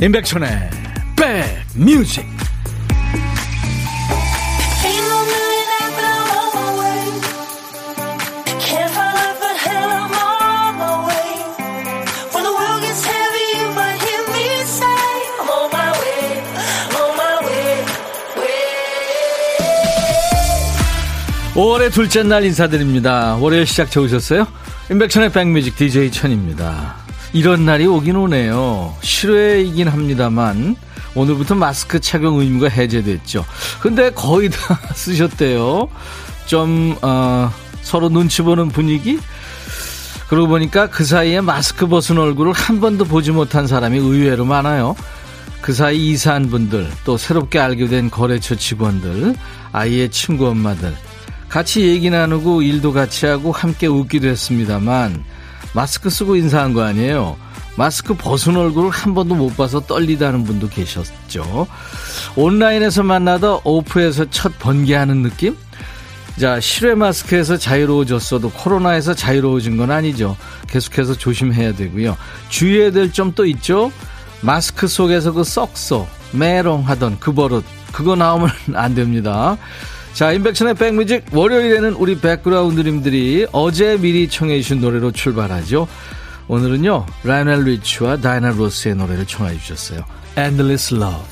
임백천의 백뮤직 올해 둘째 날 인사드립니다. 월요일 시작 좋으셨어요? 임백천의 백뮤직 DJ 천입니다. 이런 날이 오긴 오네요. 실외이긴 합니다만 오늘부터 마스크 착용 의무가 해제됐죠. 근데 거의 다 쓰셨대요. 좀 어, 서로 눈치 보는 분위기? 그러고 보니까 그 사이에 마스크 벗은 얼굴을 한 번도 보지 못한 사람이 의외로 많아요. 그 사이 이사한 분들, 또 새롭게 알게 된 거래처 직원들, 아이의 친구 엄마들, 같이 얘기 나누고 일도 같이 하고 함께 웃기도 했습니다만 마스크 쓰고 인사한 거 아니에요. 마스크 벗은 얼굴을 한 번도 못 봐서 떨리다는 분도 계셨죠. 온라인에서 만나다 오프에서 첫 번개하는 느낌? 자, 실외 마스크에서 자유로워졌어도 코로나에서 자유로워진 건 아니죠. 계속해서 조심해야 되고요. 주의해야 될 점 또 있죠? 마스크 속에서 그 썩소, 메롱 하던 그 버릇, 그거 나오면 안 됩니다. 자, 인백션의 백뮤직 월요일에는 우리 백그라운드님들이 어제 미리 청해 주신 노래로 출발하죠. 오늘은요. 라이넬 리치와 다이나 로스의 노래를 청해 주셨어요. Endless Love.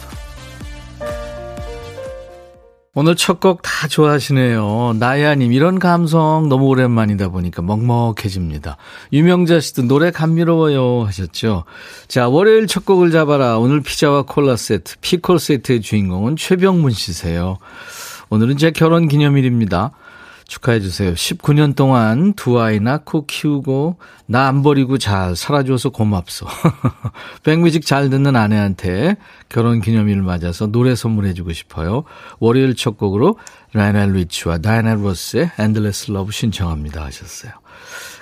오늘 첫 곡 다 좋아하시네요. 나야님, 이런 감성 너무 오랜만이다 보니까 먹먹해집니다. 유명자 씨도 노래 감미로워요 하셨죠. 자, 월요일 첫 곡을 잡아라. 오늘 피자와 콜라 세트, 피콜 세트의 주인공은 최병문 씨세요. 오늘은 제 결혼 기념일입니다. 축하해 주세요. 19년 동안 두 아이 낳고 키우고 나 안 버리고 잘 살아줘서 고맙소. 백뮤직 잘 듣는 아내한테 결혼 기념일을 맞아서 노래 선물해 주고 싶어요. 월요일 첫 곡으로 라이넬 리치와 다이나 로스의 Endless Love 신청합니다 하셨어요.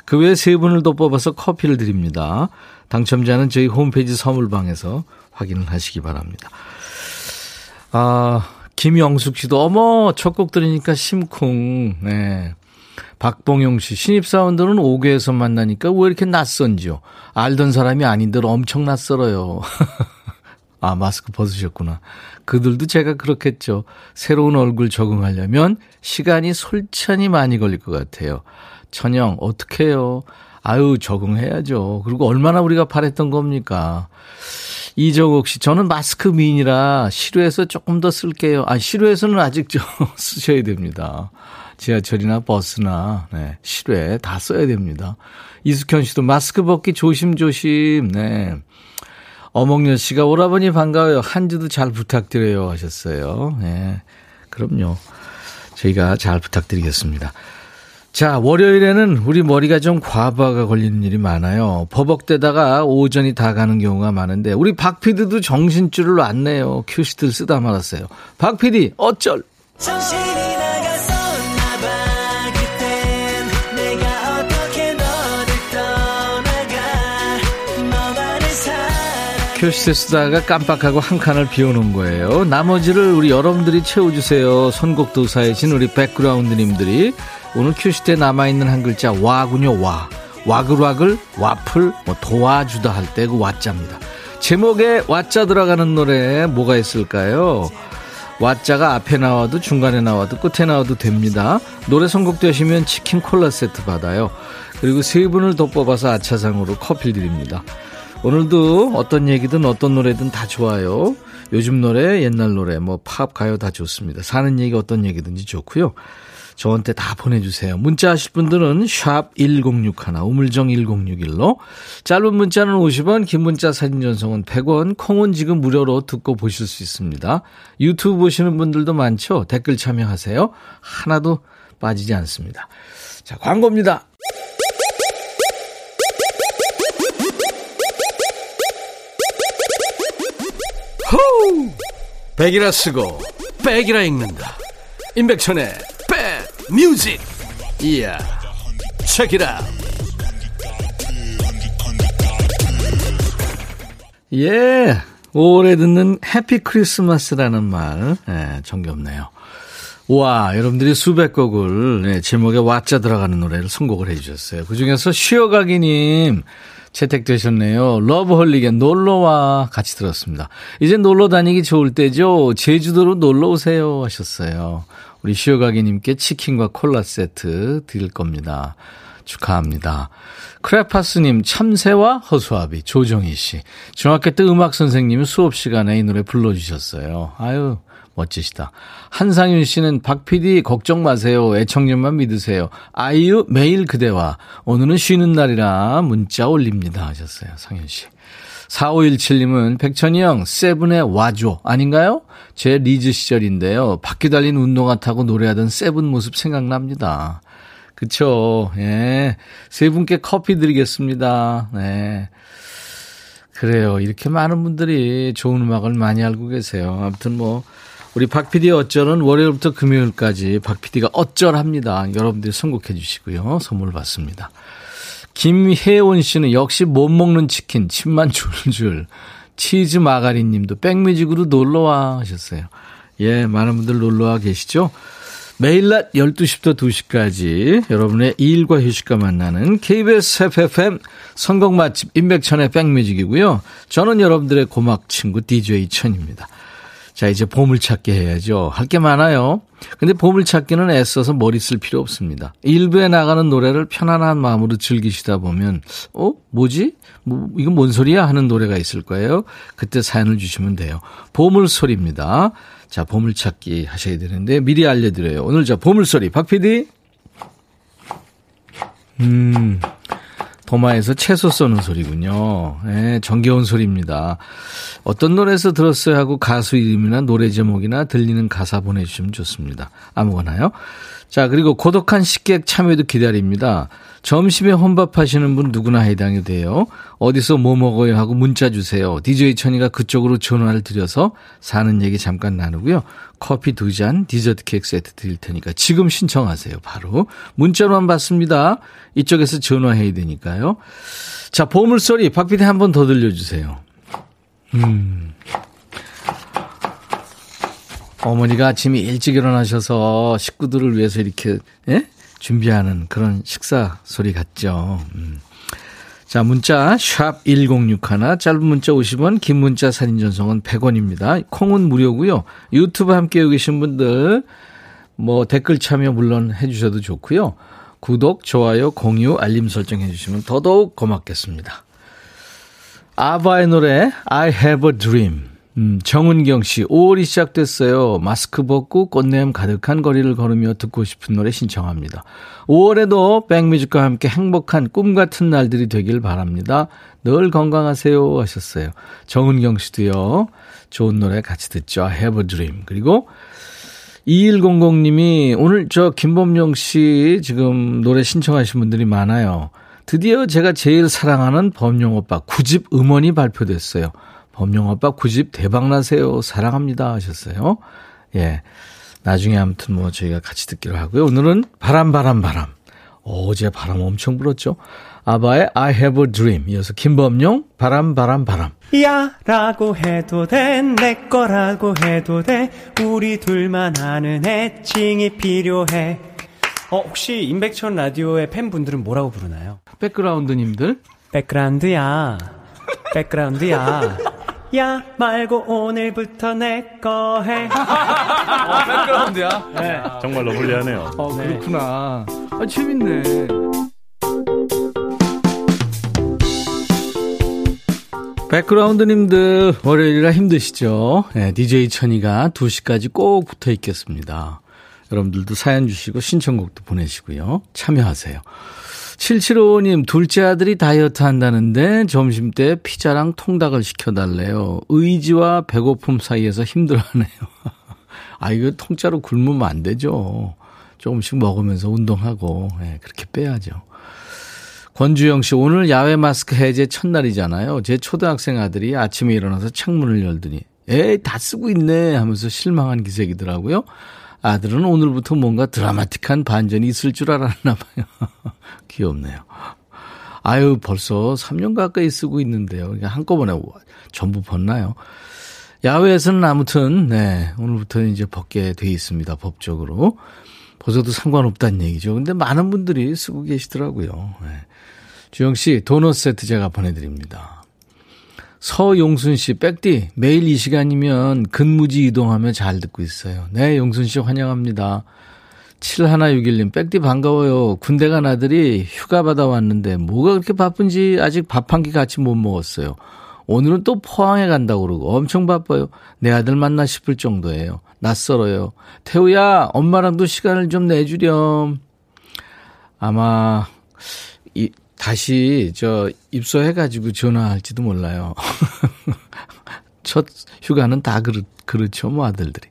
그 외에 세 분을 더 뽑아서 커피를 드립니다. 당첨자는 저희 홈페이지 선물방에서 확인을 하시기 바랍니다. 아, 김영숙 씨도 어머 첫 곡 들으니까 심쿵. 네. 박봉용 씨 신입사원들은 5개에서 만나니까 왜 이렇게 낯선지요? 알던 사람이 아닌들 엄청 낯설어요. 아 마스크 벗으셨구나. 그들도 제가 그렇겠죠. 새로운 얼굴 적응하려면 시간이 솔찬히 많이 걸릴 것 같아요. 천영 어떡해요? 아유 적응해야죠. 그리고 얼마나 우리가 바랬던 겁니까? 이정옥 씨, 저는 마스크 미인이라 실외에서 조금 더 쓸게요. 아, 실내에서는 아직 좀 쓰셔야 됩니다. 지하철이나 버스나, 네, 실내 다 써야 됩니다. 이숙현 씨도 마스크 벗기 조심조심, 네. 어몽여 씨가 오라버니 반가워요. 한 주도 잘 부탁드려요. 하셨어요. 네. 그럼요. 저희가 잘 부탁드리겠습니다. 자, 월요일에는 우리 머리가 좀 과부하가 걸리는 일이 많아요. 버벅대다가 오전이 다 가는 경우가 많은데, 우리 박 PD도 정신줄을 놨네요. 큐시트를 쓰다 말았어요. 박 PD, 어쩔! 큐시트 쓰다가 깜빡하고 한 칸을 비워놓은 거예요. 나머지를 우리 여러분들이 채워주세요. 선곡도 사이신 우리 백그라운드님들이. 오늘 큐시트에 남아있는 한 글자 와군요 와. 와글와글 와플 뭐 도와주다 할 때 그 와자입니다. 제목에 와자 들어가는 노래 뭐가 있을까요? 와자가 앞에 나와도 중간에 나와도 끝에 나와도 됩니다. 노래 선곡되시면 치킨 콜라 세트 받아요. 그리고 세 분을 더 뽑아서 아차상으로 커피 드립니다 오늘도 어떤 얘기든 어떤 노래든 다 좋아요 요즘 노래 옛날 노래 뭐 팝 가요 다 좋습니다 사는 얘기 어떤 얘기든지 좋고요 저한테 다 보내주세요. 문자 하실 분들은 샵 1061, 우물정 1061로 짧은 문자는 50원, 긴 문자 사진 전송은 100원, 콩은 지금 무료로 듣고 보실 수 있습니다. 유튜브 보시는 분들도 많죠? 댓글 참여하세요. 하나도 빠지지 않습니다. 자, 광고입니다. 호우! 백이라 쓰고 백이라 읽는다. 임백천의 뮤직. 이야 체키라. 예 오래 듣는 해피 크리스마스라는 말. 예, 정겹네요. 와 여러분들이 수백 곡을 예, 제목에 와짜 들어가는 노래를 선곡을 해 주셨어요. 그중에서 쉬어가기님 채택되셨네요. 러브홀릭의 놀러와 같이 들었습니다. 이제 놀러 다니기 좋을 때죠. 제주도로 놀러 오세요 하셨어요. 우리 시어가게님께 치킨과 콜라 세트 드릴 겁니다. 축하합니다. 크레파스님, 참새와 허수아비, 조정희 씨. 중학교 때 음악 선생님이 수업 시간에 이 노래 불러주셨어요. 아유, 멋지시다. 한상윤 씨는 박 PD 걱정 마세요. 애청년만 믿으세요. 아이유 매일 그대와 오늘은 쉬는 날이라 문자 올립니다 하셨어요. 상윤 씨. 4517님은 백천이 형 세븐의 와줘 아닌가요? 제 리즈 시절인데요. 바퀴 달린 운동화 타고 노래하던 세븐 모습 생각납니다. 그쵸. 예. 세 분께 커피 드리겠습니다. 네. 그래요. 이렇게 많은 분들이 좋은 음악을 많이 알고 계세요. 아무튼 뭐, 우리 박 PD 어쩔은 월요일부터 금요일까지 박 PD가 어쩔합니다. 여러분들이 선곡해 주시고요. 선물 받습니다. 김혜원 씨는 역시 못 먹는 치킨, 침만 줄줄. 치즈 마가린 님도 백뮤직으로 놀러와 하셨어요. 예, 많은 분들 놀러와 계시죠? 매일 낮 12시부터 2시까지 여러분의 일과 휴식과 만나는 KBS FFM 선곡 맛집 임백천의 백뮤직이고요. 저는 여러분들의 고막 친구 DJ 천입니다. 자, 이제 보물찾기 해야죠. 할 게 많아요. 근데 보물찾기는 애써서 머리 쓸 필요 없습니다. 일부에 나가는 노래를 편안한 마음으로 즐기시다 보면, 어? 뭐지? 뭐, 이건 뭔 소리야? 하는 노래가 있을 거예요. 그때 사연을 주시면 돼요. 보물소리입니다. 자, 보물찾기 하셔야 되는데, 미리 알려드려요. 오늘 자, 보물소리. 박 PD? 음, 도마에서 채소 써는 소리군요. 네, 정겨운 소리입니다. 어떤 노래에서 들었어요 하고 가수 이름이나 노래 제목이나 들리는 가사 보내주시면 좋습니다. 아무거나요. 자, 그리고 고독한 식객 참여도 기다립니다. 점심에 혼밥하시는 분 누구나 해당이 돼요. 어디서 뭐 먹어요 하고 문자 주세요. DJ 천이가 그쪽으로 전화를 드려서 사는 얘기 잠깐 나누고요. 커피 두 잔, 디저트 케이크 세트 드릴 테니까 지금 신청하세요. 바로 문자로만 받습니다. 이쪽에서 전화해야 되니까요. 자, 보물소리 박PD 한번 더 들려주세요. 음. 어머니가 아침에 일찍 일어나셔서 식구들을 위해서 이렇게 예? 준비하는 그런 식사 소리 같죠. 음. 자, 문자 샵 1061, 짧은 문자 50원, 긴 문자 사진 전송은 100원입니다. 콩은 무료고요. 유튜브 함께 계신 분들 뭐 댓글 참여 물론 해 주셔도 좋고요. 구독, 좋아요, 공유, 알림 설정 해 주시면 더더욱 고맙겠습니다. 아바의 노래 I have a dream 음, 정은경 씨, 5월이 시작됐어요. 마스크 벗고 꽃냄 가득한 거리를 걸으며 듣고 싶은 노래 신청합니다. 5월에도 백뮤직과 함께 행복한 꿈 같은 날들이 되길 바랍니다. 늘 건강하세요 하셨어요. 정은경 씨도요. 좋은 노래 같이 듣죠. Have a dream. 그리고 2100님이 오늘 저 김범용 씨 지금 노래 신청하신 분들이 많아요. 드디어 제가 제일 사랑하는 범용 오빠 9집 음원이 발표됐어요. 범용 오빠 9집 대박나세요. 사랑합니다. 하셨어요. 예. 나중에 아무튼 뭐 저희가 같이 듣기로 하고요. 오늘은 바람, 바람, 바람. 어제 바람 엄청 불었죠. 아바의 I have a dream. 이어서 김범용, 바람, 바람, 바람. 야 라고 해도 돼, 내 거라고 해도 돼. 우리 둘만 아는 애칭이 필요해. 어, 혹시 임백천 라디오의 팬분들은 뭐라고 부르나요? 백그라운드님들? 백그라운드야. 백그라운드야. 야 말고 오늘부터 내 거 해. 어, 백그라운드야. 네. 정말로 불리하네요. 어, 그렇구나. 아, 재밌네. 백그라운드님들 월요일이라 힘드시죠? 네, DJ 천이가 2시까지 꼭 붙어 있겠습니다. 여러분들도 사연 주시고 신청곡도 보내시고요. 참여하세요. 7755님, 둘째 아들이 다이어트 한다는데 점심 때 피자랑 통닭을 시켜달래요. 의지와 배고픔 사이에서 힘들어하네요. 아, 이거 통짜로 굶으면 안 되죠. 조금씩 먹으면서 운동하고, 네, 그렇게 빼야죠. 권주영 씨, 오늘 야외 마스크 해제 첫날이잖아요. 제 초등학생 아들이 아침에 일어나서 창문을 열더니, 에이, 다 쓰고 있네 하면서 실망한 기색이더라고요. 아들은 오늘부터 뭔가 드라마틱한 반전이 있을 줄 알았나 봐요. 귀엽네요. 아유, 벌써 3년 가까이 쓰고 있는데요. 그러니까 한꺼번에 전부 벗나요? 야외에서는 아무튼, 네, 오늘부터 이제 벗게 돼 있습니다. 법적으로. 벗어도 상관없다는 얘기죠. 근데 많은 분들이 쓰고 계시더라고요. 네. 주영 씨, 도넛 세트 제가 보내드립니다. 서용순 씨, 백디, 매일 이 시간이면 근무지 이동하며 잘 듣고 있어요. 네, 용순 씨 환영합니다. 7161님, 백디 반가워요. 군대 간 아들이 휴가 받아 왔는데 뭐가 그렇게 바쁜지 아직 밥 한 끼 같이 못 먹었어요. 오늘은 또 포항에 간다고 그러고 엄청 바빠요. 내 아들 만나 싶을 정도예요. 낯설어요. 태우야, 엄마랑도 시간을 좀 내주렴. 아마, 이, 다시 저 입소해가지고 전화할지도 몰라요. 첫 휴가는 다 그렇, 그렇죠, 뭐 아들들이.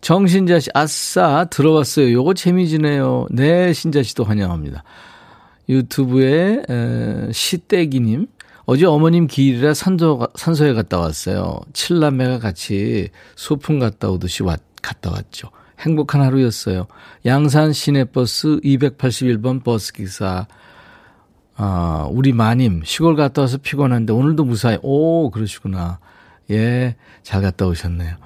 정신자 씨, 아싸, 들어왔어요. 요거 재미지네요. 네, 신자 씨도 환영합니다. 유튜브에, 에, 시떼기님. 어제 어머님 기일이라 산소, 산소에 갔다 왔어요. 칠남매가 같이 소풍 갔다 오듯이 왔, 갔다 왔죠. 행복한 하루였어요. 양산 시내버스 281번 버스기사. 아, 우리 마님, 시골 갔다 와서 피곤한데 오늘도 무사히, 오, 그러시구나. 예, 잘 갔다 오셨네요.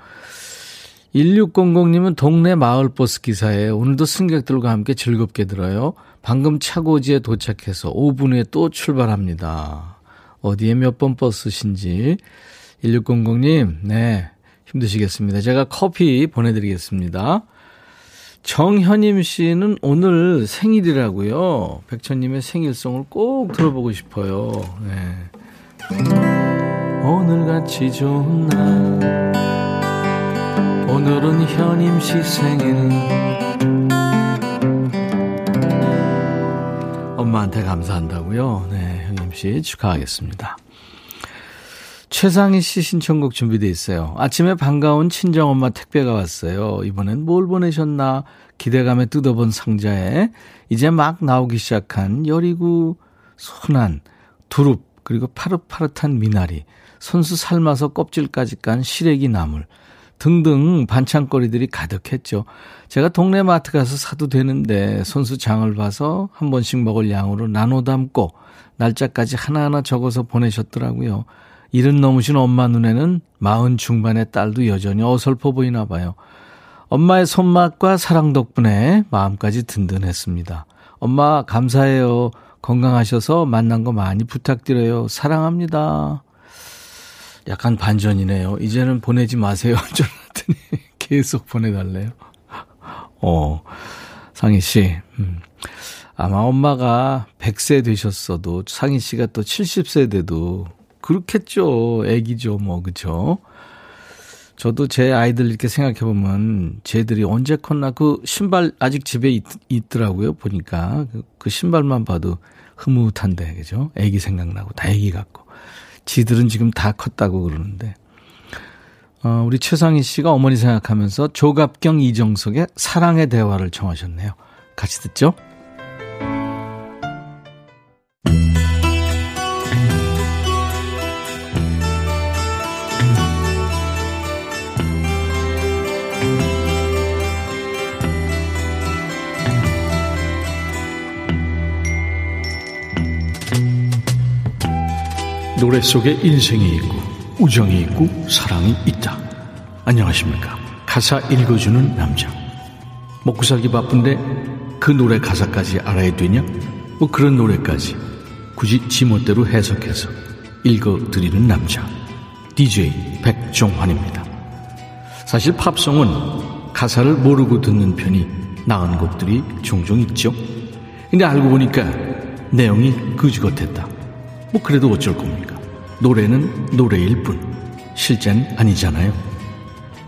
1600님은 동네 마을버스 기사예요. 오늘도 승객들과 함께 즐겁게 들어요. 방금 차고지에 도착해서 5분 후에 또 출발합니다. 어디에 몇 번 버스신지 1600님, 네, 힘드시겠습니다. 제가 커피 보내드리겠습니다. 정현임 씨는 오늘 생일이라고요. 백천님의 생일송을 꼭 들어보고 싶어요. 네. 오늘같이 좋은 날 오늘은 현임 씨 생일 엄마한테 감사한다고요. 네, 형님 씨 축하하겠습니다. 최상희 씨 신청곡 준비돼 있어요. 아침에 반가운 친정엄마 택배가 왔어요. 이번엔 뭘 보내셨나 기대감에 뜯어본 상자에 이제 막 나오기 시작한 여리고 순한 두릅 그리고 파릇파릇한 미나리 손수 삶아서 껍질까지 깐 시래기 나물 등등 반찬거리들이 가득했죠. 제가 동네 마트 가서 사도 되는데 손수 장을 봐서 한 번씩 먹을 양으로 나눠 담고 날짜까지 하나하나 적어서 보내셨더라고요. 이른 넘으신 엄마 눈에는 마흔 중반의 딸도 여전히 어설퍼 보이나 봐요. 엄마의 손맛과 사랑 덕분에 마음까지 든든했습니다. 엄마 감사해요. 건강하셔서 만난 거 많이 부탁드려요. 사랑합니다. 약간 반전이네요. 이제는 보내지 마세요. 줄 알았더니 계속 보내달래요. 어, 상희 씨. 음. 아마 엄마가 100세 되셨어도 상희 씨가 또 70세 돼도 그렇겠죠. 애기죠, 뭐, 그죠? 저도 제 아이들 이렇게 생각해 보면 쟤들이 언제 컸나 그 신발 아직 집에 있, 더라고요 보니까 그, 그 신발만 봐도 흐뭇한데 그죠? 애기 생각나고 다 애기 같고 지들은 지금 다 컸다고 그러는데 어, 우리 최상희 씨가 어머니 생각하면서 조갑경 이정석의 사랑의 대화를 청하셨네요. 같이 듣죠? 노래 속에 인생이 있고 우정이 있고 사랑이 있다. 안녕하십니까. 가사 읽어주는 남자. 먹고 살기 바쁜데 그 노래 가사까지 알아야 되냐? 뭐 그런 노래까지 굳이 지멋대로 해석해서 읽어드리는 남자. DJ 백종환입니다. 사실 팝송은 가사를 모르고 듣는 편이 나은 것들이 종종 있죠. 근데 알고 보니까 내용이 그지같았다. 뭐 그래도 어쩔 겁니까? 노래는 노래일 뿐. 실제는 아니잖아요.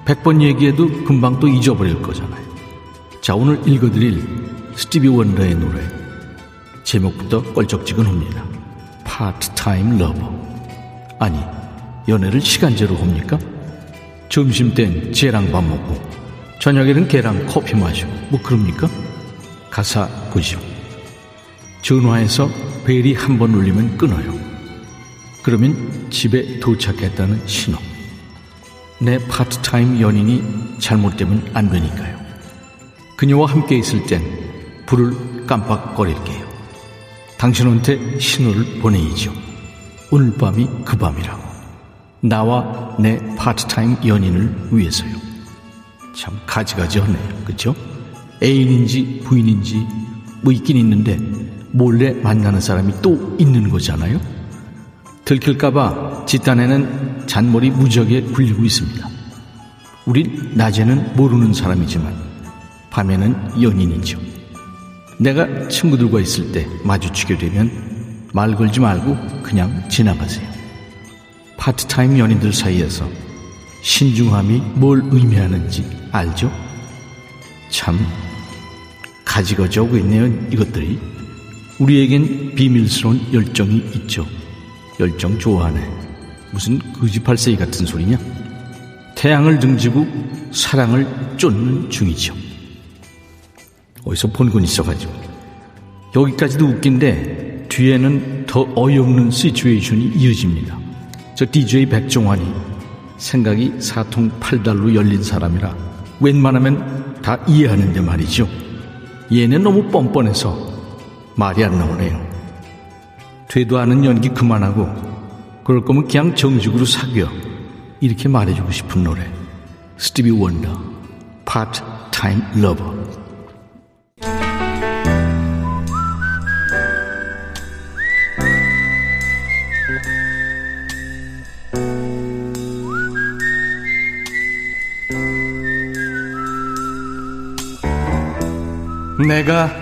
100번 얘기해도 금방 또 잊어버릴 거잖아요. 자, 오늘 읽어드릴 스티비 원더의 노래. 제목부터 껄쩍지근합니다. Part-Time Lover. 아니, 연애를 시간제로 합니까? 점심땐 쟤랑 밥 먹고, 저녁에는 걔랑 커피 마시고, 뭐 그럽니까? 가사 보죠. 전화해서 벨이 한 번 울리면 끊어요. 그러면 집에 도착했다는 신호. 내 파트타임 연인이 잘못되면 안 되니까요. 그녀와 함께 있을 땐 불을 깜빡거릴게요. 당신한테 신호를 보내이죠. 오늘 밤이 그 밤이라고. 나와 내 파트타임 연인을 위해서요. 참 가지가지 하네요. 그쵸? 애인인지 부인인지 뭐 있긴 있는데 몰래 만나는 사람이 또 있는 거잖아요. 들킬까봐 집단에는 잔머리 무지하게 굴리고 있습니다. 우린 낮에는 모르는 사람이지만 밤에는 연인이죠. 내가 친구들과 있을 때 마주치게 되면 말 걸지 말고 그냥 지나가세요. 파트타임 연인들 사이에서 신중함이 뭘 의미하는지 알죠? 참 가지가지 오고 있네요, 이것들이. 우리에겐 비밀스러운 열정이 있죠. 열정 좋아하네. 무슨 거지팔세이 같은 소리냐? 태양을 등지고 사랑을 쫓는 중이죠. 어디서 본건 있어가지고. 여기까지도 웃긴데 뒤에는 더 어이없는 시츄에이션이 이어집니다. 저 DJ 백종환이 생각이 사통팔달로 열린 사람이라 웬만하면 다 이해하는데 말이죠. 얘는 너무 뻔뻔해서 말이 안 나오네요. 되도 않은 연기 그만하고 그럴 거면 그냥 정식으로 사귀어. 이렇게 말해주고 싶은 노래. 스티비 원더 Part-Time Lover 내가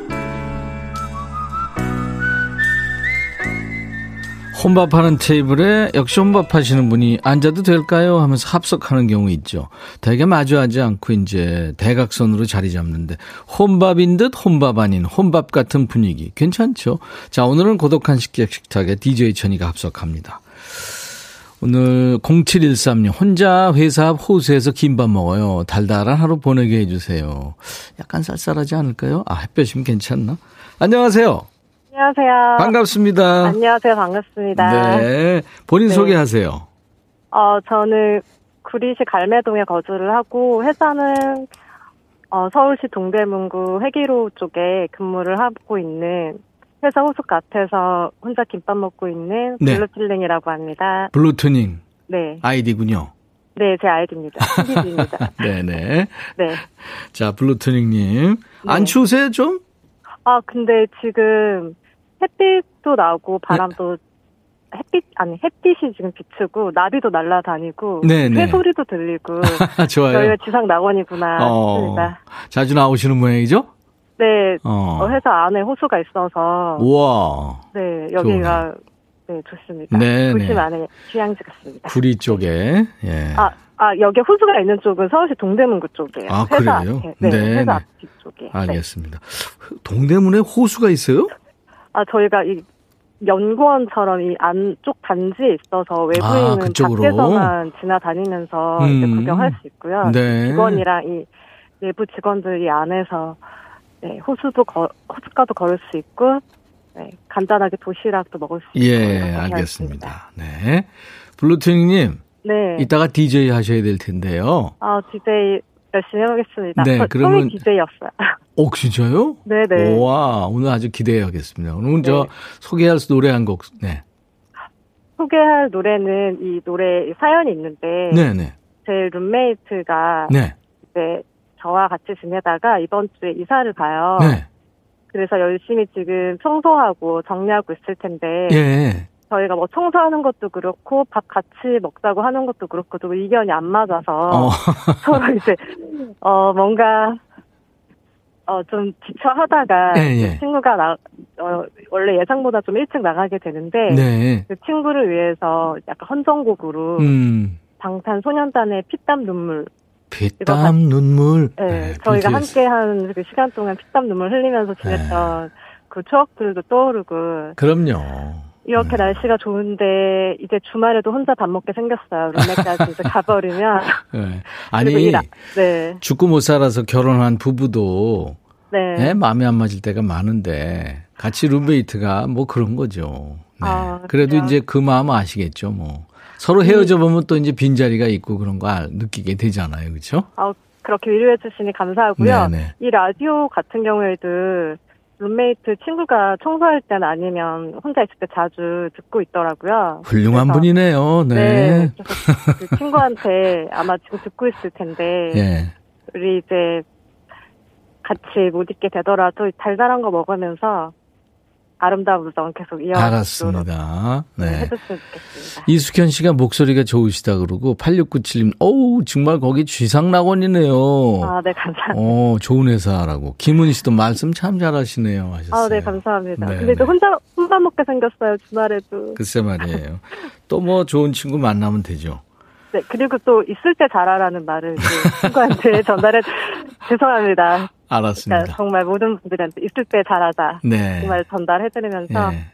혼밥하는 테이블에 역시 혼밥하시는 분이 앉아도 될까요? 하면서 합석하는 경우 있죠. 대개 마주하지 않고 이제 대각선으로 자리 잡는데 혼밥인 듯 혼밥 아닌 혼밥 같은 분위기 괜찮죠? 자 오늘은 고독한 식객 식탁에 DJ 천이가 합석합니다. 오늘 0713님 혼자 회사 앞 호수에서 김밥 먹어요. 달달한 하루 보내게 해주세요. 약간 쌀쌀하지 않을까요? 아 햇볕이면 괜찮나? 안녕하세요. 안녕하세요. 반갑습니다. 안녕하세요. 반갑습니다. 네. 본인 네. 소개하세요. 어, 저는 구리시 갈매동에 거주를 하고 회사는 어, 서울시 동대문구 회기로 쪽에 근무를 하고 있는 회사 호숙 앞에서 혼자 김밥 먹고 있는 네. 블루필링이라고 합니다. 블루투닝 네. 아이디군요. 네, 제 아이디입니다. 신기입니다. 네네. 네. 자, 블루투닝님. 안 네. 추우세요, 좀? 아, 근데 지금 햇빛도 나고 바람도 햇빛 아니 햇빛이 지금 비추고 나비도 날아다니고 네, 네. 새소리도 들리고 좋아요. 저희가 지상 낙원이구나 어, 싶습니다. 자주 나오시는 모양이죠? 네, 어. 어, 회사 안에 호수가 있어서 우와. 네 여기가 네 좋습니다. 네, 도심 네. 안에 휴양지 같습니다. 구리 쪽에. 예. 아, 아 여기 호수가 있는 쪽은 서울시 동대문구 쪽이에요. 아, 회사 그래요? 앞에. 네, 네, 회사 네. 앞 뒤쪽에. 네. 알겠습니다. 동대문에 호수가 있어요? 아 저희가 이 연구원처럼 이 안쪽 단지에 있어서 외부인은 아, 그쪽으로? 밖에서만 지나다니면서 이제 음. 구경할 수 있고요. 네. 직원이랑 이 내부 직원들이 안에서 네, 호수도 거, 호숫가도 걸을 수 있고 네, 간단하게 도시락도 먹을 수 있고 예, 알겠습니다. 네. 블루투닝님, 네. 이따가 DJ 하셔야 될 텐데요. 아, DJ 열심히 해보겠습니다. 네, 저 그러면- DJ였어요. 오, 진짜요? 네네. 와, 오늘 아주 기대하겠습니다. 오늘 저 네. 소개할 노래 한 곡, 네. 소개할 노래는 이 노래 사연이 있는데 네네. 제 룸메이트가 네. 이제 저와 같이 지내다가 이번 주에 이사를 가요. 네. 그래서 열심히 지금 청소하고 정리하고 있을 텐데 예. 저희가 뭐 청소하는 것도 그렇고 밥 같이 먹자고 하는 것도 그렇고 좀 의견이 안 맞아서 어, 서로 이제 어 뭔가 어좀 지쳐 하다가 예, 예. 친구가 나 어, 원래 예상보다 좀 일찍 나가게 되는데 네. 그 친구를 위해서 약간 헌정곡으로 음. 방탄소년단의 피땀 눈물 피땀 눈물. 네, 네, 저희가 BTS. 함께 한 그 시간 동안 피땀 눈물 흘리면서 지냈던 네. 그 추억들도 떠오르고 그럼요. 이렇게 음. 날씨가 좋은데 이제 주말에도 혼자 밥 먹게 생겼어요. 룸메까지 이제 가버리면 네. 아니, 네, 죽고 못 살아서 결혼한 부부도 네. 네, 마음에 안 맞을 때가 많은데 같이 룸메이트가 뭐 그런 거죠. 네. 아, 그래도? 이제 그 마음 아시겠죠, 뭐. 서로 헤어져 보면 또 이제 빈자리가 있고 그런 거 알- 느끼게 되잖아요. 그렇죠? 아, 그렇게 위로해 주시니 감사하고요. 네네. 이 라디오 같은 경우에도 룸메이트 친구가 청소할 때는 아니면 혼자 있을 때 자주 듣고 있더라고요. 훌륭한 그래서- 분이네요. 네. 네. 그래서 그 친구한테 아마 지금 듣고 있을 텐데 예. 우리 이제 같이 못 있게 되더라도 달달한 거 먹으면서 아름다운 우정 계속 이어가도록 알았습니다. 네. 해줬으면 좋겠습니다. 이숙현 씨가 목소리가 좋으시다 그러고 8697님, 어우, 정말 거기 쥐상낙원이네요. 아, 네, 감사합니다. 어, 좋은 회사라고. 김은희 씨도 말씀 참 잘하시네요. 하셨어요. 아, 네, 감사합니다. 네, 근데 또 네. 혼자, 혼자 먹게 생겼어요, 주말에도. 글쎄 말이에요. 또 뭐 좋은 친구 만나면 되죠. 네, 그리고 또 있을 때 잘하라는 말을 그 친구한테 전달해, 죄송합니다. 그러니까 알았습니다. 정말 모든 분들한테 있을 때 잘하자. 네. 그말 전달해드리면서. 예.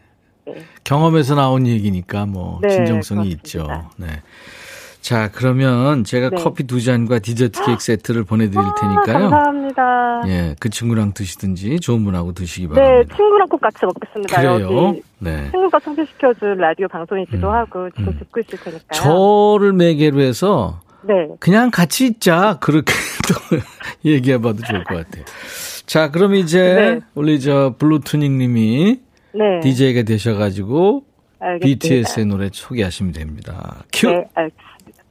네. 경험에서 나온 얘기니까 뭐 네, 진정성이. 있죠. 네. 자, 그러면 제가 네. 커피 두 잔과 디저트 케이크 세트를 보내드릴 아, 테니까요. 감사합니다. 예, 그 친구랑 드시든지 좋은 분하고 드시기 네, 바랍니다. 친구랑 꼭 같이 먹겠습니다. 그래요? 네. 친구가 소개시켜준 라디오 방송이기도 음, 하고 지금 음. 듣고 있을 테니까요. 저를 매개로 해서 네. 그냥 같이 있자. 그렇게 또 얘기해봐도 좋을 것 같아요. 자, 그럼 이제 네. 우리 저 블루투닝 님이 네. DJ가 되셔가지고 알겠습니다. BTS의 노래 소개하시면 됩니다. 큐! 네, 알겠습니다.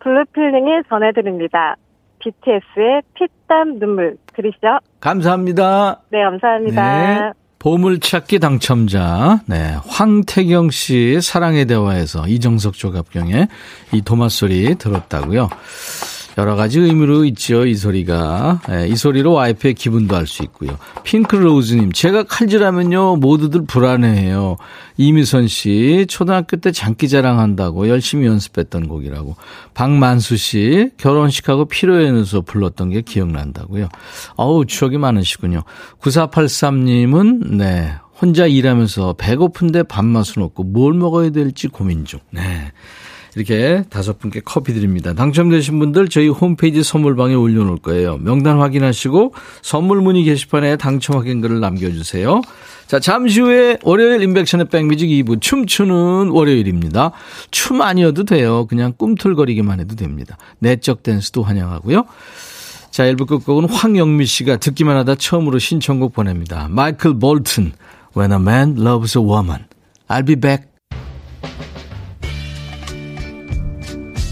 블루필링이 전해드립니다. BTS의 피땀 눈물 들으시죠? 감사합니다. 네, 감사합니다. 네. 보물찾기 당첨자, 네. 황태경 씨 사랑의 대화에서 이정석 조갑경의 이 도마 소리 들었다고요. 여러 가지 의미로 있죠, 이 소리가. 예, 이 소리로 와이프의 기분도 알 수 있고요. 핑크로우즈님, 제가 칼질하면요, 모두들 불안해해요. 이미선 씨, 초등학교 때 장기 자랑 한다고 열심히 연습했던 곡이라고. 박만수 씨, 결혼식하고 필요해서 불렀던 게 기억난다고요. 어우, 추억이 많으시군요. 9483님은, 네, 혼자 일하면서 배고픈데 밥맛은 없고 뭘 먹어야 될지 고민 중. 네. 이렇게 다섯 분께 커피 드립니다. 당첨되신 분들 저희 홈페이지 선물방에 올려놓을 거예요. 명단 확인하시고 선물 문의 게시판에 당첨 확인글을 남겨주세요. 자, 잠시 후에 월요일 인백션의 백뮤직 2부 춤추는 월요일입니다. 춤 아니어도 돼요. 그냥 꿈틀거리기만 해도 됩니다. 내적 댄스도 환영하고요. 자, 1부 끝곡은 황영미 씨가 듣기만 하다 처음으로 신청곡 보냅니다. 마이클 볼튼, When a Man Loves a Woman. I'll be back.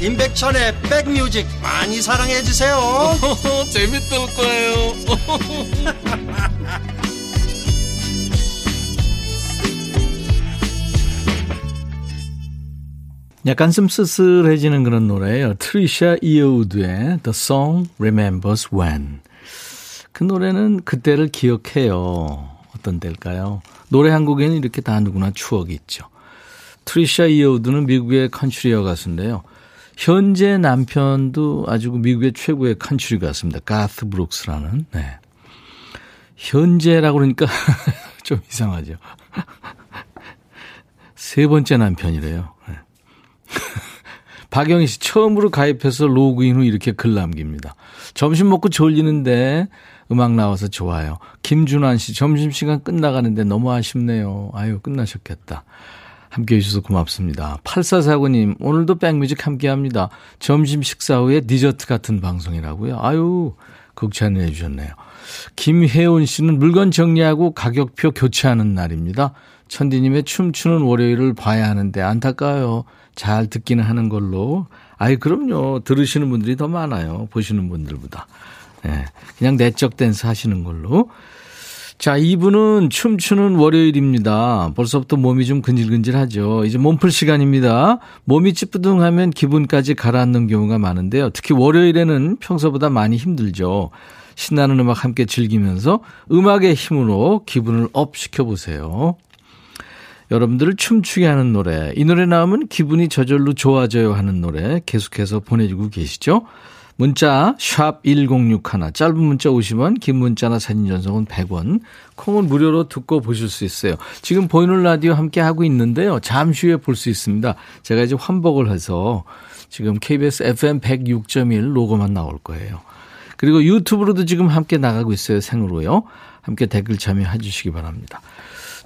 임백천의 백뮤직 많이 사랑해 주세요 재밌을 거예요 약간 좀 쓸쓸해지는 그런 노래예요. 트리샤 이어우드의 The Song Remembers When. 그 노래는 그때를 기억해요. 어떤 때일까요? 노래 한 곡에는 이렇게 다 누구나 추억이 있죠. 트리샤 이어우드는 미국의 컨트리 가수인데요. 현재 남편도 아주 미국의 최고의 컨트리 가수입니다. 가스 브룩스라는. 네. 현재라고 그러니까 좀 이상하죠. 세 번째 남편이래요. 네. 박영희 씨 처음으로 가입해서 로그인 후 이렇게 글 남깁니다. 점심 먹고 졸리는데 음악 나와서 좋아요. 김준환 씨 점심시간 끝나가는데 너무 아쉽네요. 아유 끝나셨겠다. 함께 해주셔서 고맙습니다. 8449님 오늘도 백뮤직 함께 합니다. 점심 식사 후에 디저트 같은 방송이라고요. 아유 극찬해 주셨네요. 김혜원 씨는 물건 정리하고 가격표 교체하는 날입니다. 천디님의 춤추는 월요일을 봐야 하는데 안타까워요. 잘 듣기는 하는 걸로. 아이, 그럼요. 들으시는 분들이 더 많아요. 보시는 분들보다. 네, 그냥 내적 댄스 하시는 걸로. 자, 이분은 춤추는 월요일입니다. 벌써부터 몸이 좀 근질근질하죠. 이제 몸풀 시간입니다. 몸이 찌뿌둥하면 기분까지 가라앉는 경우가 많은데요. 특히 월요일에는 평소보다 많이 힘들죠. 신나는 음악 함께 즐기면서 음악의 힘으로 기분을 up 시켜보세요. 여러분들을 춤추게 하는 노래, 이 노래 나오면 기분이 저절로 좋아져요 하는 노래 계속해서 보내주고 계시죠? 문자 샵 1061, 짧은 문자 50원, 긴 문자나 사진 전송은 100원, 콩은 무료로 듣고 보실 수 있어요. 지금 보이는 라디오 함께 하고 있는데요. 잠시 후에 볼 수 있습니다. 제가 이제 환복을 해서 지금 KBS FM 106.1 로고만 나올 거예요. 그리고 유튜브로도 지금 함께 나가고 있어요. 생으로요. 함께 댓글 참여해 주시기 바랍니다.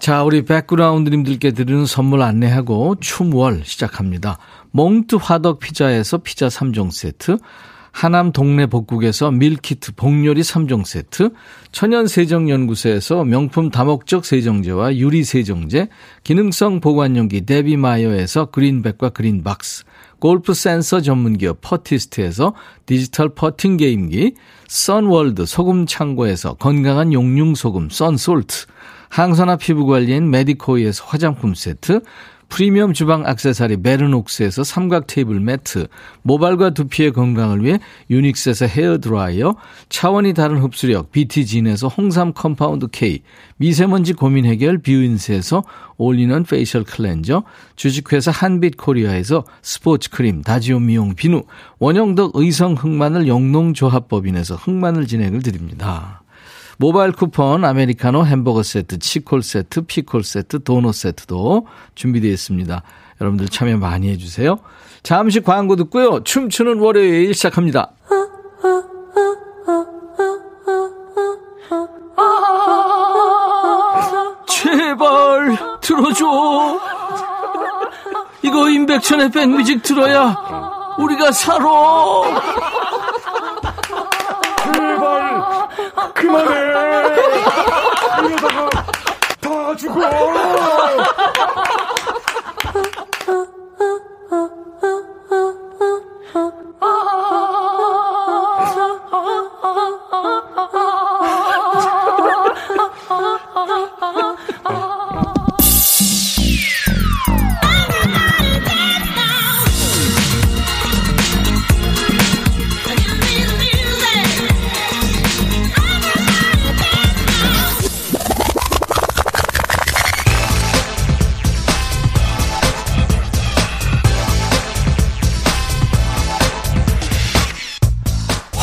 자, 우리 백그라운드님들께 드리는 선물 안내하고 춤월 시작합니다. 몽트 화덕 피자에서 피자 3종 세트, 하남 동네 복국에서 밀키트 복요리 3종 세트, 천연세정연구소에서 명품 다목적 세정제와 유리세정제, 기능성 보관용기 데비마이어에서 그린백과 그린박스, 골프 센서 전문기업 퍼티스트에서 디지털 퍼팅 게임기, 선월드 소금 창고에서 건강한 용융 소금 썬솔트, 항산화 피부 관리인 메디코이에서 화장품 세트, 프리미엄 주방 악세사리 베르녹스에서 삼각 테이블 매트, 모발과 두피의 건강을 위해 유닉스에서 헤어 드라이어, 차원이 다른 흡수력 BT진에서 홍삼 compound K, 미세먼지 고민 해결 뷰인스에서 all-in-one facial cleanser, 주식회사 한빛 코리아에서 스포츠 크림 다지오 미용 비누, 원형덕 의성 흑마늘 영농조합법인에서 흑마늘 진행을 드립니다. 모바일 쿠폰, 아메리카노 햄버거 세트, 치콜 세트, 피콜 세트, 도넛 세트도 준비되어 있습니다. 여러분들 참여 많이 해주세요. 잠시 광고 듣고요. 춤추는 월요일 시작합니다. 제발 들어줘. 이거 임백천의 백뮤직 들어야 우리가 살아. 그만해. 이러다가 다 죽어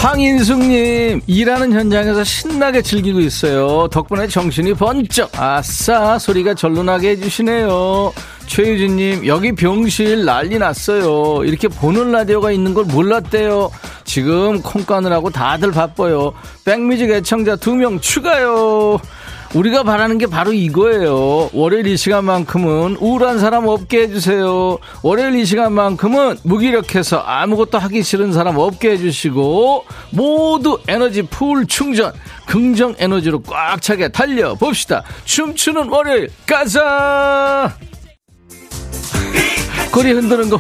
황인숙님, 일하는 현장에서 신나게 즐기고 있어요. 덕분에 정신이 번쩍, 아싸, 소리가 절로 나게 해주시네요. 최유진님, 여기 병실 난리 났어요. 이렇게 보는 라디오가 있는 걸 몰랐대요. 지금 콩 까느라고 다들 바빠요. 백뮤직 애청자 두 명 추가요. 우리가 바라는 게 바로 이거예요. 월요일 이 시간만큼은 우울한 사람 없게 해주세요. 월요일 이 시간만큼은 무기력해서 아무것도 하기 싫은 사람 없게 해주시고 모두 에너지 풀 충전 긍정 에너지로 꽉 차게 달려봅시다. 춤추는 월요일 가자! 꼬리 흔드는 거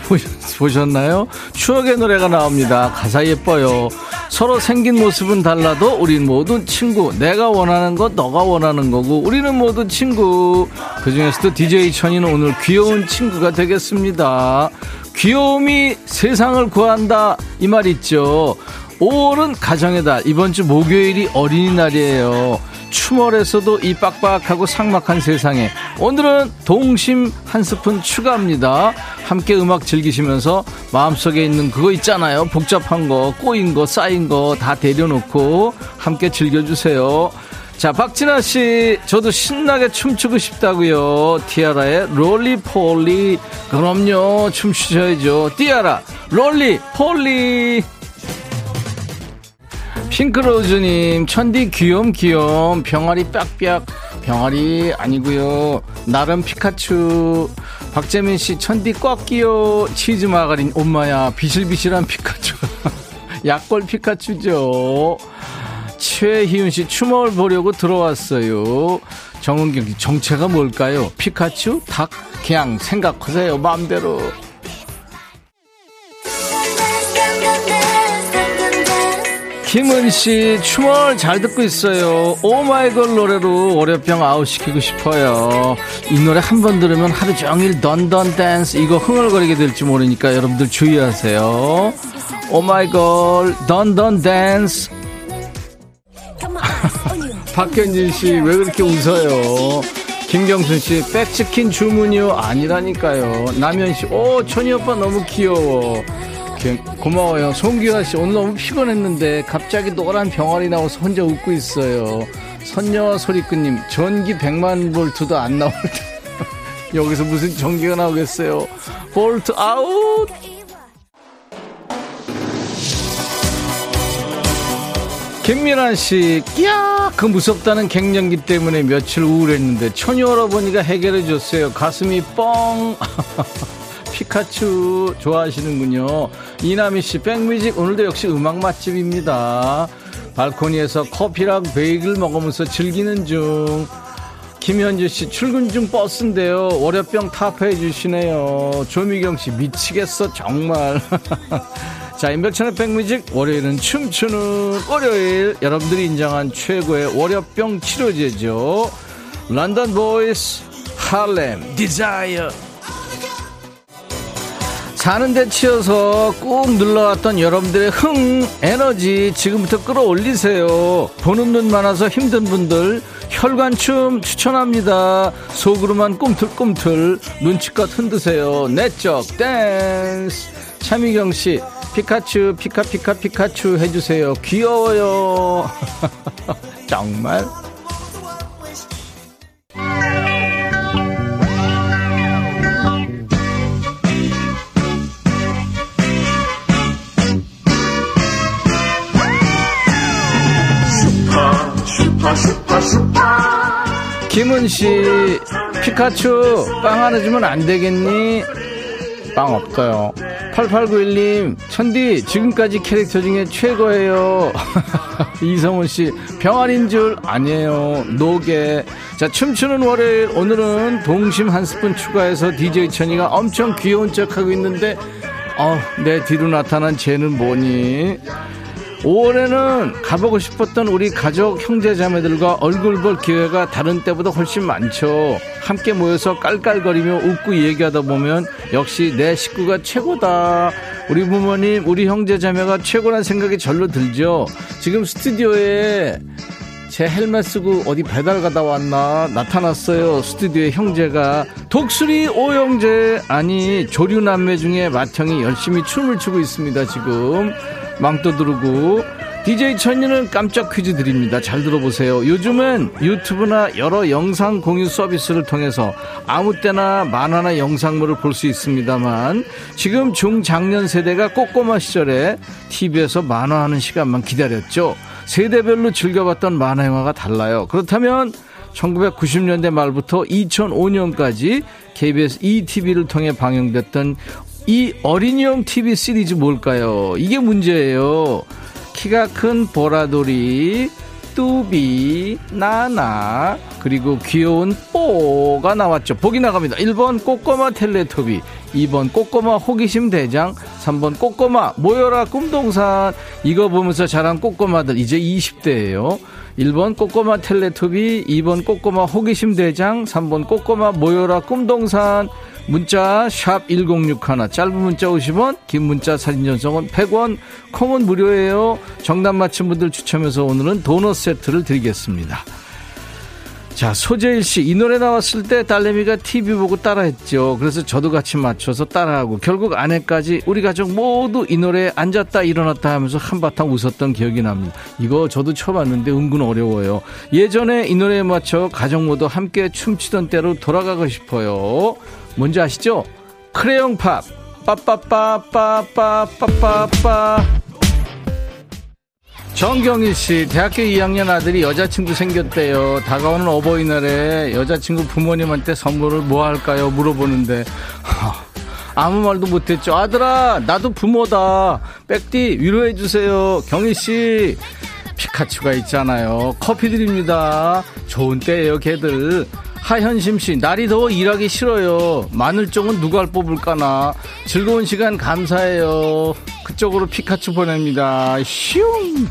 보셨나요? 추억의 노래가 나옵니다. 가사 예뻐요. 서로 생긴 모습은 달라도 우린 모두 친구. 내가 원하는 것 너가 원하는 거고 우리는 모두 친구. 그 중에서도 DJ 천이는 오늘 귀여운 친구가 되겠습니다. 귀여움이 세상을 구한다 이 말 있죠. 5월은 가정의 달. 이번 주 목요일이 어린이날이에요. 추멀에서도 이 빡빡하고 삭막한 세상에 오늘은 동심 한 스푼 추가합니다. 함께 음악 즐기시면서 마음속에 있는 그거 있잖아요. 복잡한 거, 꼬인 거, 쌓인 거 다 데려놓고 함께 즐겨주세요. 자, 박진아 씨, 저도 신나게 춤추고 싶다고요. 티아라의 롤리 폴리. 그럼요, 춤추셔야죠. 티아라, Roly-Poly. 핑크로즈님, 천디 귀염 귀염, 병아리 빽빽, 병아리 아니고요 나름 피카츄. 박재민 씨, 천디 꽉 끼요, 치즈 마가린, 엄마야, 비실비실한 피카츄. 약골 피카츄죠. 최희윤 씨, 춤월 보려고 들어왔어요. 정은경 씨, 정체가 뭘까요? 피카츄? 닭? 그냥 생각하세요, 마음대로. 김은 씨, 춤월 잘 듣고 있어요. 오마이걸 노래로 월요병 아웃시키고 싶어요. 이 노래 한 번 들으면 하루 종일 Dun Dun Dance 이거 흥얼거리게 될지 모르니까 여러분들 주의하세요. 오마이걸 Dun Dun Dance. 박현진 씨, 왜 그렇게 웃어요? 김경순 씨, 백치킨 주문이요? 아니라니까요. 남현 씨, 오, 천디 오빠 너무 귀여워. 개- 고마워요. 송기화 씨, 오늘 너무 피곤했는데 갑자기 노란 병아리 나와서 혼자 웃고 있어요. 선녀 소리꾼님, 전기 100만 볼트도 안 나올 때. 여기서 무슨 전기가 나오겠어요. 볼트 아웃! 김민환 씨, 끼야! 그 무섭다는 갱년기 때문에 며칠 우울했는데 처녀 할아버니가 해결해 줬어요. 가슴이 뻥! 피카츄 좋아하시는군요. 이남희 씨, 백뮤직 오늘도 역시 음악 맛집입니다. 발코니에서 커피랑 베이글 먹으면서 즐기는 중. 김현주 씨, 출근 중 버스인데요. 월요병 타파해 주시네요. 조미경 씨, 미치겠어, 정말. 자, 임백천의 백뮤직, 월요일은 춤추는 월요일. 여러분들이 인정한 최고의 월요병 치료제죠. London Boys, Harlem Desire. 사는 데 치여서 꾹 눌러왔던 여러분들의 흥, 에너지 지금부터 끌어올리세요. 보는 눈 많아서 힘든 분들 혈관춤 추천합니다. 속으로만 꿈틀꿈틀 눈치껏 흔드세요. 내적 댄스. 차미경 씨 피카츄 피카피카 피카츄 해주세요. 귀여워요. 정말. 김은 씨, 피카츄 빵 하나 주면 안 되겠니? 빵 없어요. 8891님, 천디, 지금까지 캐릭터 중에 최고예요. 이성훈 씨, 병아리인 줄 아니에요. 노게. 자, 춤추는 월요일, 오늘은 동심 한 스푼 추가해서 DJ 천이가 엄청 귀여운 척 하고 있는데, 어, 내 뒤로 나타난 쟤는 뭐니? 5월에는 가보고 싶었던 우리 가족 형제 자매들과 얼굴 볼 기회가 다른 때보다 훨씬 많죠. 함께 모여서 깔깔거리며 웃고 얘기하다 보면 역시 내 식구가 최고다. 우리 부모님, 우리 형제 자매가 최고란 생각이 절로 들죠. 지금 스튜디오에 제 헬멧 쓰고 어디 배달 가다 왔나 나타났어요. 스튜디오에 형제가 독수리 오형제 아니 조류 남매 중에 맏형이 열심히 춤을 추고 있습니다. 지금 망토 두르고 DJ 천이는 깜짝 퀴즈 드립니다. 잘 들어보세요. 요즘은 유튜브나 여러 영상 공유 서비스를 통해서 아무 때나 만화나 영상물을 볼 수 있습니다만 지금 중장년 세대가 꼬꼬마 시절에 TV에서 만화하는 시간만 기다렸죠. 세대별로 즐겨봤던 만화 영화가 달라요. 그렇다면 1990년대 말부터 2005년까지 KBS ETV를 통해 방영됐던 이 어린이용 TV 시리즈 뭘까요? 이게 문제예요. 키가 큰 보라돌이, 뚜비, 나나, 그리고 귀여운 뽀가 나왔죠. 보기 나갑니다. 1번 꼬꼬마 텔레토비, 2번 꼬꼬마 호기심 대장, 3번 꼬꼬마 모여라 꿈동산. 이거 보면서 자란 꼬꼬마들 이제 20대예요. 1번 꼬꼬마 텔레토비, 2번 꼬꼬마 호기심 대장, 3번 꼬꼬마 모여라 꿈동산. 문자 샵 1061, 짧은 문자 50원, 긴 문자 사진 전송은 100원, 콩은 무료예요. 정답 맞힌 분들 추첨해서 오늘은 도넛 세트를 드리겠습니다. 자, 소재일 씨, 이 노래 나왔을 때 딸내미가 TV 보고 따라했죠. 그래서 저도 같이 맞춰서 따라하고, 결국 아내까지 우리 가족 모두 이 노래에 앉았다 일어났다 하면서 한바탕 웃었던 기억이 납니다. 이거 저도 쳐봤는데 은근 어려워요. 예전에 이 노래에 맞춰 가족 모두 함께 춤추던 때로 돌아가고 싶어요. 뭔지 아시죠? 크레용 팝. 빠빠빠빠빠빠빠빠. 정경일 씨, 대학교 2학년 아들이 여자친구 생겼대요. 다가오는 어버이날에 여자친구 부모님한테 선물을 뭐 할까요? 물어보는데, 하, 아무 말도 못했죠. 아들아, 나도 부모다. 백디, 위로해주세요. 경일 씨, 피카츄가 있잖아요. 커피 드립니다. 좋은 때예요, 걔들. 하현심 씨, 날이 더워 일하기 싫어요. 마늘종은 누가 뽑을까나. 즐거운 시간 감사해요. 그쪽으로 피카츄 보냅니다. 슝!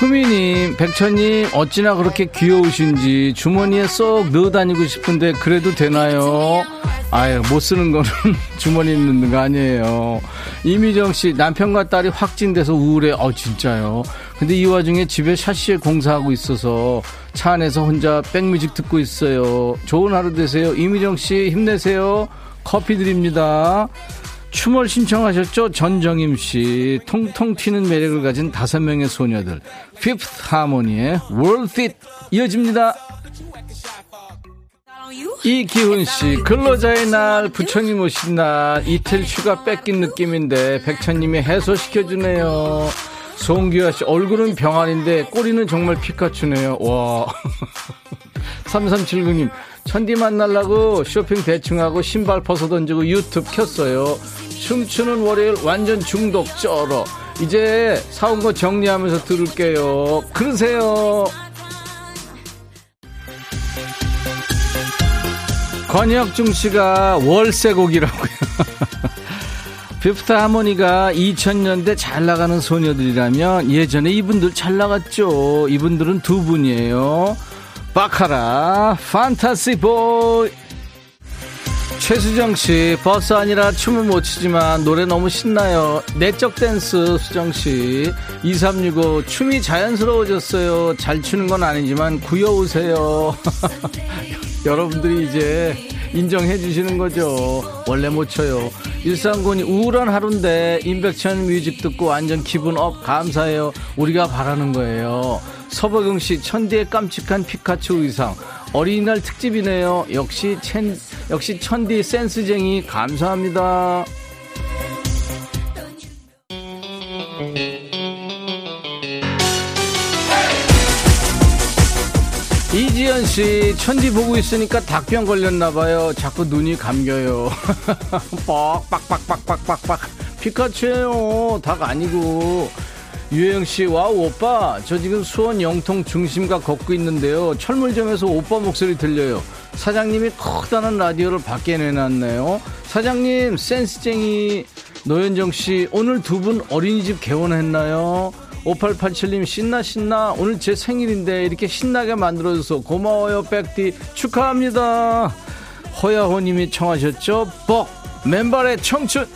쿠미님, 백천님, 어찌나 그렇게 귀여우신지 주머니에 쏙 넣어 다니고 싶은데 그래도 되나요? 아유, 못 쓰는 거는 주머니에 넣는 거 아니에요. 이미정 씨, 남편과 딸이 확진돼서 우울해. 어, 진짜요. 근데 이 와중에 집에 샤시에 공사하고 있어서 차 안에서 혼자 백뮤직 듣고 있어요. 좋은 하루 되세요. 이미정 씨, 힘내세요. 커피 드립니다. 춤을 신청하셨죠? 전정임 씨. 통통 튀는 매력을 가진 다섯 명의 소녀들. 피프트 하모니의 Worth It 이어집니다. 이기훈 씨, 근로자의 날, 부처님 오신 날, 이틀 휴가 뺏긴 느낌인데, 백천님이 해소시켜주네요. 송규아 씨, 얼굴은 병아리인데, 꼬리는 정말 피카츄네요. 와. 3379님, 천디 만날라고 쇼핑 대충하고 신발 벗어 던지고 유튜브 켰어요. 춤추는 월요일 완전 중독 쩔어. 이제 사온 거 정리하면서 들을게요. 그러세요. 권혁중 씨가 월세곡이라고요. 피프타 하모니가 2000년대 잘 나가는 소녀들이라면 예전에 이분들 잘 나갔죠. 이분들은 두 분이에요. 바카라, Fantasy Boy. 최수정 씨, 버스 안이라 춤을 못 추지만 노래 너무 신나요. 내적 댄스 수정 씨. 2365 춤이 자연스러워졌어요. 잘 추는 건 아니지만 구여우세요. 여러분들이 이제 인정해 주시는 거죠. 원래 못 쳐요. 일상군이 우울한 하루인데 임백천 뮤직 듣고 완전 기분 up 감사해요. 우리가 바라는 거예요. 서버경 씨 천디의 깜찍한 피카츄 의상 어린이날 특집이네요. 역시 첸 역시 천디 센스쟁이 감사합니다. 이지연 씨, 천디 보고 있으니까 닭병 걸렸나봐요. 자꾸 눈이 감겨요. 뻑빡빡빡빡빡빡. 피카츄예요. 닭 아니고. 유혜영 씨, 와우, 오빠. 저 지금 수원 영통 중심가 걷고 있는데요. 철물점에서 오빠 목소리 들려요. 사장님이 커다란 라디오를 밖에 내놨네요. 사장님, 센스쟁이. 노현정 씨, 오늘 두 분 어린이집 개원했나요? 5887님 신나 신나 오늘 제 생일인데 이렇게 신나게 만들어줘서 고마워요 백디 축하합니다 허야호님이 청하셨죠 벅 맨발의 청춘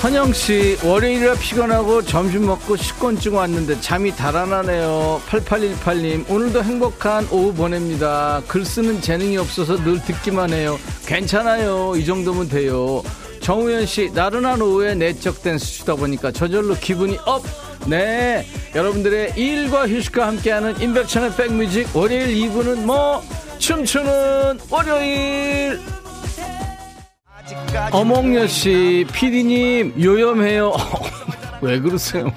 선영 씨 월요일이라 피곤하고 점심 먹고 식곤증 왔는데 잠이 달아나네요 8818님 오늘도 행복한 오후 보냅니다 글 쓰는 재능이 없어서 늘 듣기만 해요 괜찮아요 이 정도면 돼요 정우현 씨, 나른한 오후에 내적 댄스 추다 보니까 저절로 기분이 up! 네. 여러분들의 일과 휴식과 함께하는 임백천의 백뮤직 월요일 2부는 뭐, 춤추는 월요일! 어몽여 씨, 피디님, 요염해요. 왜 그러세요?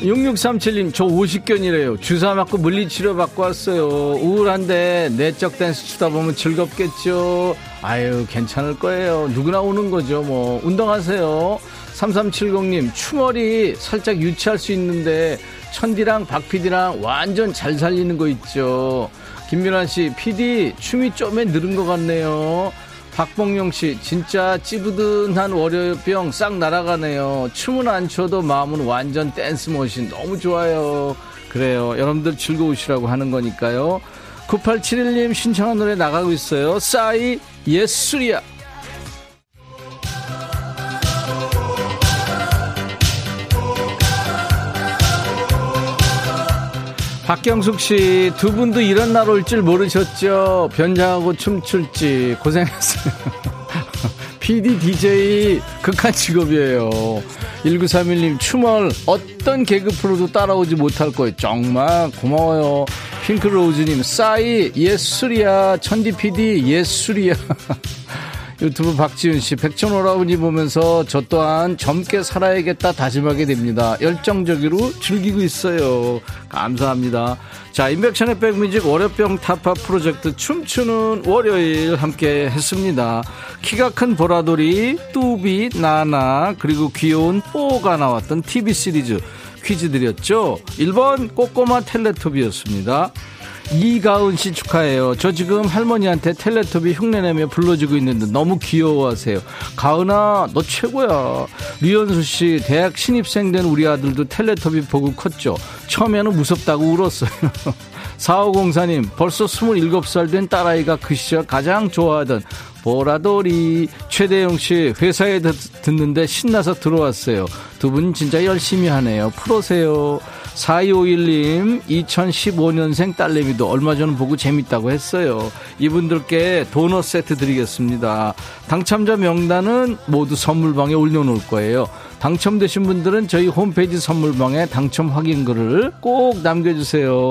6637님, 저 50견이래요. 주사 맞고 물리치료 받고 왔어요. 우울한데 내적 댄스 추다 보면 즐겁겠죠. 아유, 괜찮을 거예요. 누구나 오는 거죠. 뭐, 운동하세요. 3370님, 추머리 살짝 유치할 수 있는데, 천디랑 박피디랑 완전 잘 살리는 거 있죠. 김민환 씨, 피디, 춤이 좀에 늘은 것 같네요. 박봉용 씨, 진짜 찌부든한 월요병 싹 날아가네요. 춤은 안 춰도 마음은 완전 댄스 머신 너무 좋아요. 그래요. 여러분들 즐거우시라고 하는 거니까요. 9871님 신청한 노래 나가고 있어요. 싸이 예술이야. 박경숙 씨, 두 분도 이런 날 올 줄 모르셨죠? 변장하고 춤출지 고생했어요. PD, DJ, 극한 직업이에요. 1931님, 춤을 어떤 개그 프로도 따라오지 못할 거예요. 정말 고마워요. 핑크로우즈님, 싸이, 예술이야. 천디 PD, 예술이야. 유튜브 박지훈 씨, 백천오라버니 보면서 저 또한 젊게 살아야겠다 다짐하게 됩니다. 열정적으로 즐기고 있어요. 감사합니다. 자, 인백천의 백뮤직 월요병 타파 프로젝트 춤추는 월요일 함께 했습니다. 키가 큰 보라돌이, 뚜비, 나나, 그리고 귀여운 뽀가 나왔던 TV 시리즈 퀴즈 드렸죠? 1번 꼬꼬마 텔레토비였습니다. 이가은 씨 축하해요. 저 지금 할머니한테 텔레토비 흉내내며 불러주고 있는데 너무 귀여워하세요. 가은아, 너 최고야. 류현수 씨, 대학 신입생 된 우리 아들도 텔레토비 보고 컸죠. 처음에는 무섭다고 울었어요. 4504님, 벌써 27살 된 딸아이가 그 시절 가장 좋아하던 보라돌이 최대영 씨 회사에 듣는데 신나서 들어왔어요. 두 분 진짜 열심히 하네요. 프로세요. 4251님 2015년생 딸내미도 얼마 전 보고 재밌다고 했어요. 이분들께 도넛 세트 드리겠습니다. 당첨자 명단은 모두 선물방에 올려놓을 거예요. 당첨되신 분들은 저희 홈페이지 선물방에 당첨 확인글을 꼭 남겨주세요.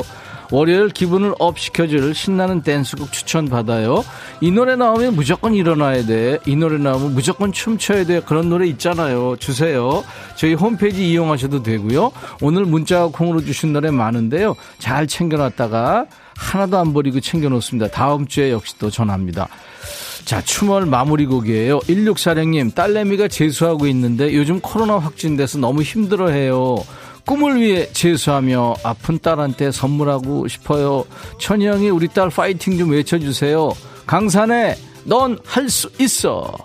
월요일 기분을 up 시켜줄 신나는 댄스곡 추천받아요. 이 노래 나오면 무조건 일어나야 돼. 이 노래 나오면 무조건 춤춰야 돼. 그런 노래 있잖아요. 주세요. 저희 홈페이지 이용하셔도 되고요. 오늘 문자와 콩으로 주신 노래 많은데요. 잘 챙겨놨다가 하나도 안 버리고 챙겨놓습니다. 다음 주에 역시 또 전합니다. 자, 춤월 마무리곡이에요. 16사령님, 딸내미가 재수하고 있는데 요즘 코로나 확진돼서 너무 힘들어해요. 꿈을 위해 재수하며 아픈 딸한테 선물하고 싶어요. 천영이 우리 딸 파이팅 좀 외쳐주세요. 강산에 넌 할 수 있어.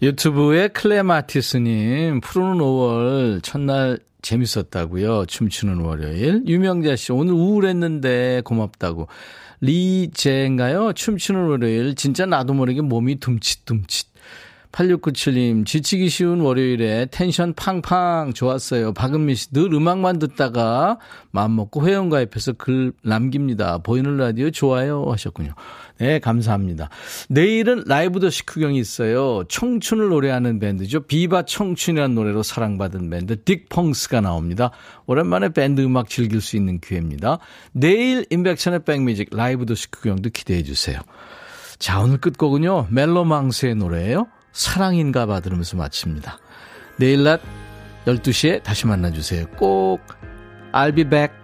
유튜브에 클레마티스님, 푸르는 5월 첫날 재밌었다고요. 춤추는 월요일. 유명자 씨, 오늘 우울했는데 고맙다고. 리제인가요? 춤추는 월요일. 진짜 나도 모르게 몸이 둠칫둠칫. 8697님, 지치기 쉬운 월요일에 텐션 팡팡 좋았어요. 박은미 씨, 늘 음악만 듣다가 마음먹고 회원가입해서 글 남깁니다. 보이는 라디오 좋아요 하셨군요. 네, 감사합니다. 내일은 라이브 더 시크경이 있어요. 청춘을 노래하는 밴드죠. 비바 청춘이라는 노래로 사랑받은 밴드 딕펑스가 나옵니다. 오랜만에 밴드 음악 즐길 수 있는 기회입니다. 내일 인백천의 백뮤직 라이브 더 시크경도 기대해 주세요. 자, 오늘 끝곡은요. 멜로망스의 노래예요. 사랑인가 봐 들으면서 마칩니다. 내일 낮 12시에 다시 만나주세요. 꼭 I'll be back.